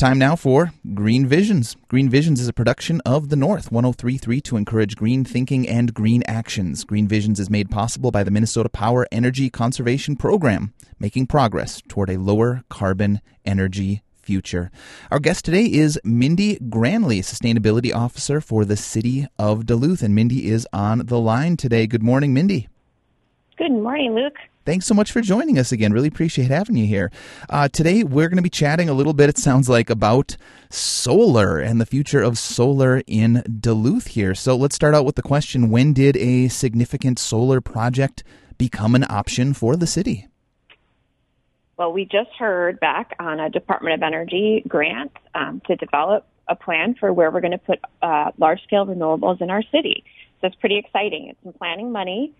time now for Green Visions. Green Visions is a production of The North 1033 to encourage green thinking and green actions. Green Visions is made possible by the Minnesota Power Energy Conservation Program, making progress toward a lower carbon energy future. Our guest today is Mindy Granley, Sustainability Officer for the City of Duluth. And Mindy is on the line today. Good morning, Mindy. Good morning, Luke. Thanks so much for joining us again. Really appreciate having you here. Uh, today, we're going to be chatting a little bit, it sounds like, about solar and the future of solar in Duluth here. So let's start out with the question When did a significant solar project become an option for the city? Well, we just heard back on a Department of Energy grant um, to develop a plan for where we're going to put uh, large scale renewables in our city. So it's pretty exciting. It's some planning money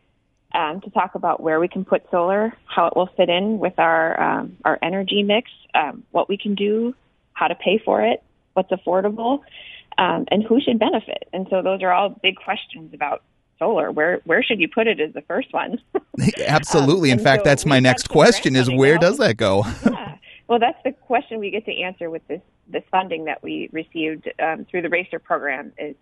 um, to talk about where we can put solar, how it will fit in with our um, our energy mix, um, what we can do, how to pay for it, what's affordable, um, and who should benefit. And so those are all big questions about solar. Where where should you put it is the first one. Absolutely. In um, fact, so that's my next question: is where does that go? yeah. Well, that's the question we get to answer with this this funding that we received um, through the Racer program. Is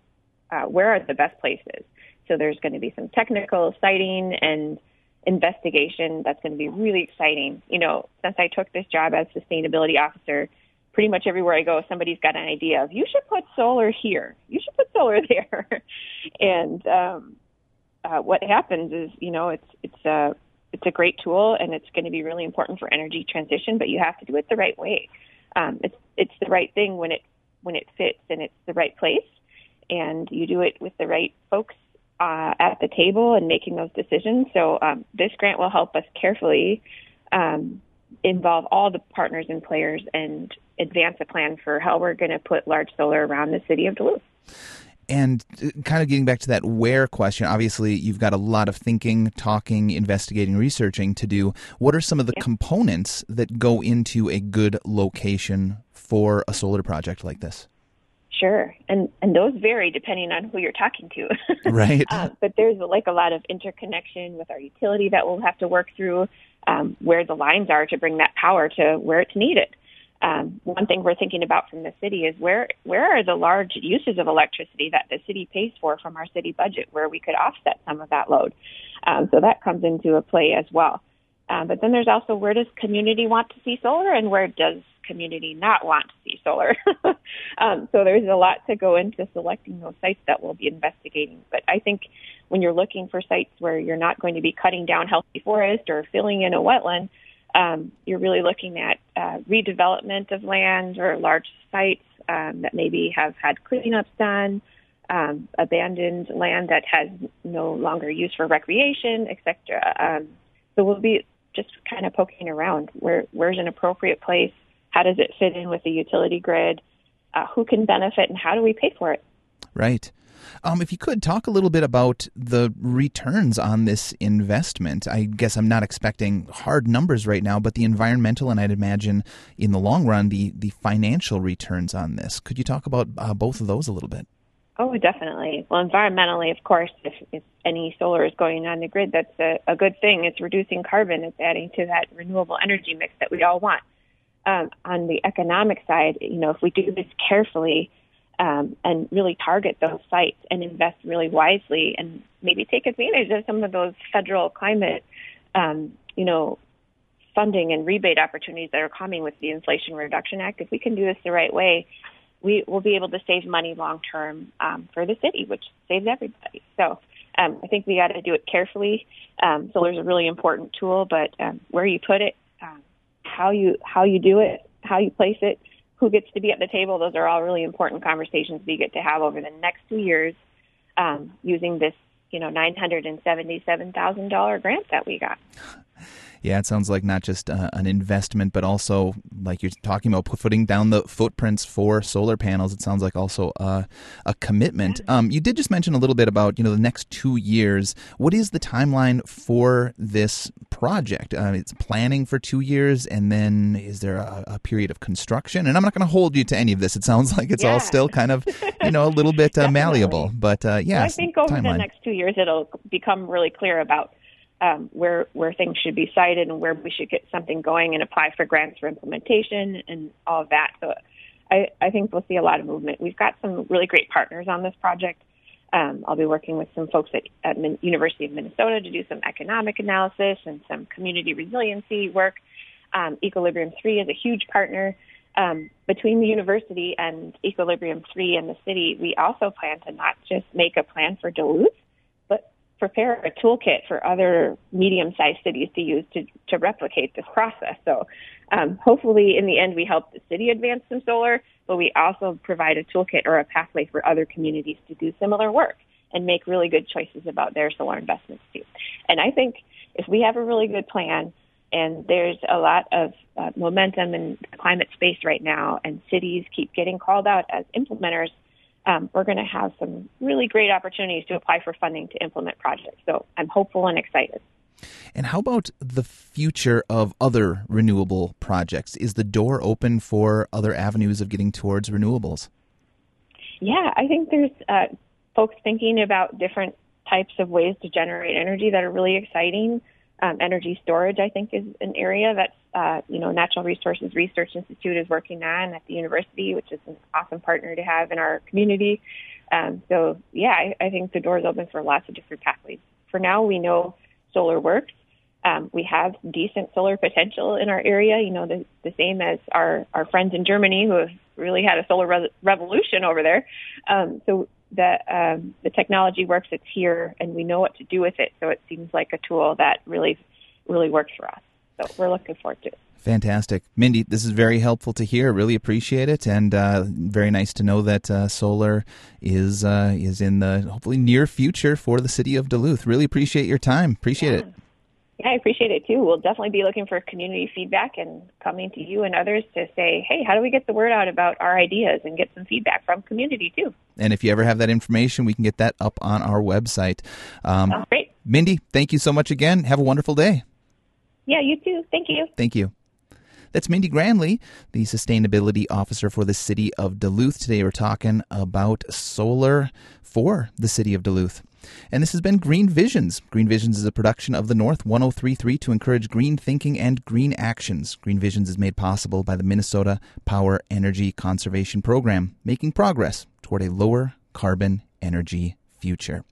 uh, where are the best places? So there's going to be some technical siting and investigation that's going to be really exciting. You know, since I took this job as sustainability officer, pretty much everywhere I go, somebody's got an idea of you should put solar here, you should put solar there, and um, uh, what happens is, you know, it's it's a it's a great tool and it's going to be really important for energy transition, but you have to do it the right way. Um, it's it's the right thing when it when it fits and it's the right place, and you do it with the right folks uh, at the table and making those decisions. So um, this grant will help us carefully um, involve all the partners and players and advance a plan for how we're going to put large solar around the city of Duluth. And uh, kind of getting back to that where question, obviously you've got a lot of thinking, talking, investigating, researching to do. What are some of the yeah. components that go into a good location for a solar project like this? Sure, and and those vary depending on who you're talking to. right. Uh, but there's like a lot of interconnection with our utility that we'll have to work through, um, where the lines are to bring that power to where it's needed. Um, one thing we're thinking about from the city is where where are the large uses of electricity that the city pays for from our city budget, where we could offset some of that load. Um, so that comes into a play as well. Um, but then there's also where does community want to see solar and where does community not want to see solar? um, so there's a lot to go into selecting those sites that we'll be investigating. But I think when you're looking for sites where you're not going to be cutting down healthy forest or filling in a wetland, um, you're really looking at uh, redevelopment of land or large sites um, that maybe have had cleanups done, um, abandoned land that has no longer use for recreation, etc. Um, so we'll be just kind of poking around. Where where's an appropriate place? How does it fit in with the utility grid? Uh, who can benefit, and how do we pay for it? Right. Um, if you could talk a little bit about the returns on this investment, I guess I'm not expecting hard numbers right now, but the environmental and I'd imagine in the long run the the financial returns on this. Could you talk about uh, both of those a little bit? Oh, definitely. Well, environmentally, of course, if, if any solar is going on the grid, that's a, a good thing. It's reducing carbon. It's adding to that renewable energy mix that we all want. Um, on the economic side, you know, if we do this carefully um, and really target those sites and invest really wisely, and maybe take advantage of some of those federal climate, um, you know, funding and rebate opportunities that are coming with the Inflation Reduction Act, if we can do this the right way, we will be able to save money long term um, for the city, which saves everybody. So um, I think we got to do it carefully. Um, solar is a really important tool, but um, where you put it, um, how you how you do it, how you place it, who gets to be at the table, those are all really important conversations we get to have over the next two years um, using this, you know, nine hundred and seventy-seven thousand dollar grant that we got. Yeah, it sounds like not just uh, an investment, but also like you're talking about putting down the footprints for solar panels. It sounds like also uh, a commitment. Um, you did just mention a little bit about you know the next two years. What is the timeline for this project? Uh, it's planning for two years, and then is there a, a period of construction? And I'm not going to hold you to any of this. It sounds like it's yeah. all still kind of you know a little bit uh, malleable. But uh, yeah, I think over timeline. the next two years it'll become really clear about um, where where things should be sited and where we should get something going and apply for grants for implementation and all of that. So I, I think we'll see a lot of movement. We've got some really great partners on this project. Um, I'll be working with some folks at, at Min- University of Minnesota to do some economic analysis and some community resiliency work. Um, Equilibrium 3 is a huge partner. Um, between the university and Ecolibrium3 and the city, we also plan to not just make a plan for Duluth, prepare a toolkit for other medium sized cities to use to, to replicate this process. So um, hopefully, in the end, we help the city advance some solar, but we also provide a toolkit or a pathway for other communities to do similar work and make really good choices about their solar investments too. And I think if we have a really good plan, and there's a lot of uh, momentum in the climate space right now, and cities keep getting called out as implementers, um, we're going to have some really great opportunities to apply for funding to implement projects. So I'm hopeful and excited. And how about the future of other renewable projects? Is the door open for other avenues of getting towards renewables? Yeah, I think there's uh, folks thinking about different types of ways to generate energy that are really exciting. Um, energy storage, I think, is an area that uh, you know Natural Resources Research Institute is working on at the university, which is an awesome partner to have in our community. Um, so yeah, I, I think the door is open for lots of different pathways. For now, we know solar works. Um, we have decent solar potential in our area, you know, the, the same as our, our friends in Germany who have really had a solar re- revolution over there. Um, so the, um, the technology works, it's here, and we know what to do with it. So it seems like a tool that really, really works for us. So we're looking forward to it. Fantastic. Mindy, this is very helpful to hear. Really appreciate it, and uh, very nice to know that uh, solar is uh, is in the hopefully near future for the city of Duluth. Really appreciate your time. Appreciate yeah. it. Yeah, I appreciate it too. We'll definitely be looking for community feedback and coming to you and others to say, hey, how do we get the word out about our ideas and get some feedback from community too. And if you ever have that information, we can get that up on our website. Um, great. Mindy, thank you so much again. Have a wonderful day. Yeah, you too. Thank you. Thank you. That's Mindy Granley, the Sustainability Officer for the City of Duluth. Today we're talking about solar for the City of Duluth. And this has been Green Visions. Green Visions is a production of the North 1033 to encourage green thinking and green actions. Green Visions is made possible by the Minnesota Power Energy Conservation Program, making progress toward a lower carbon energy future.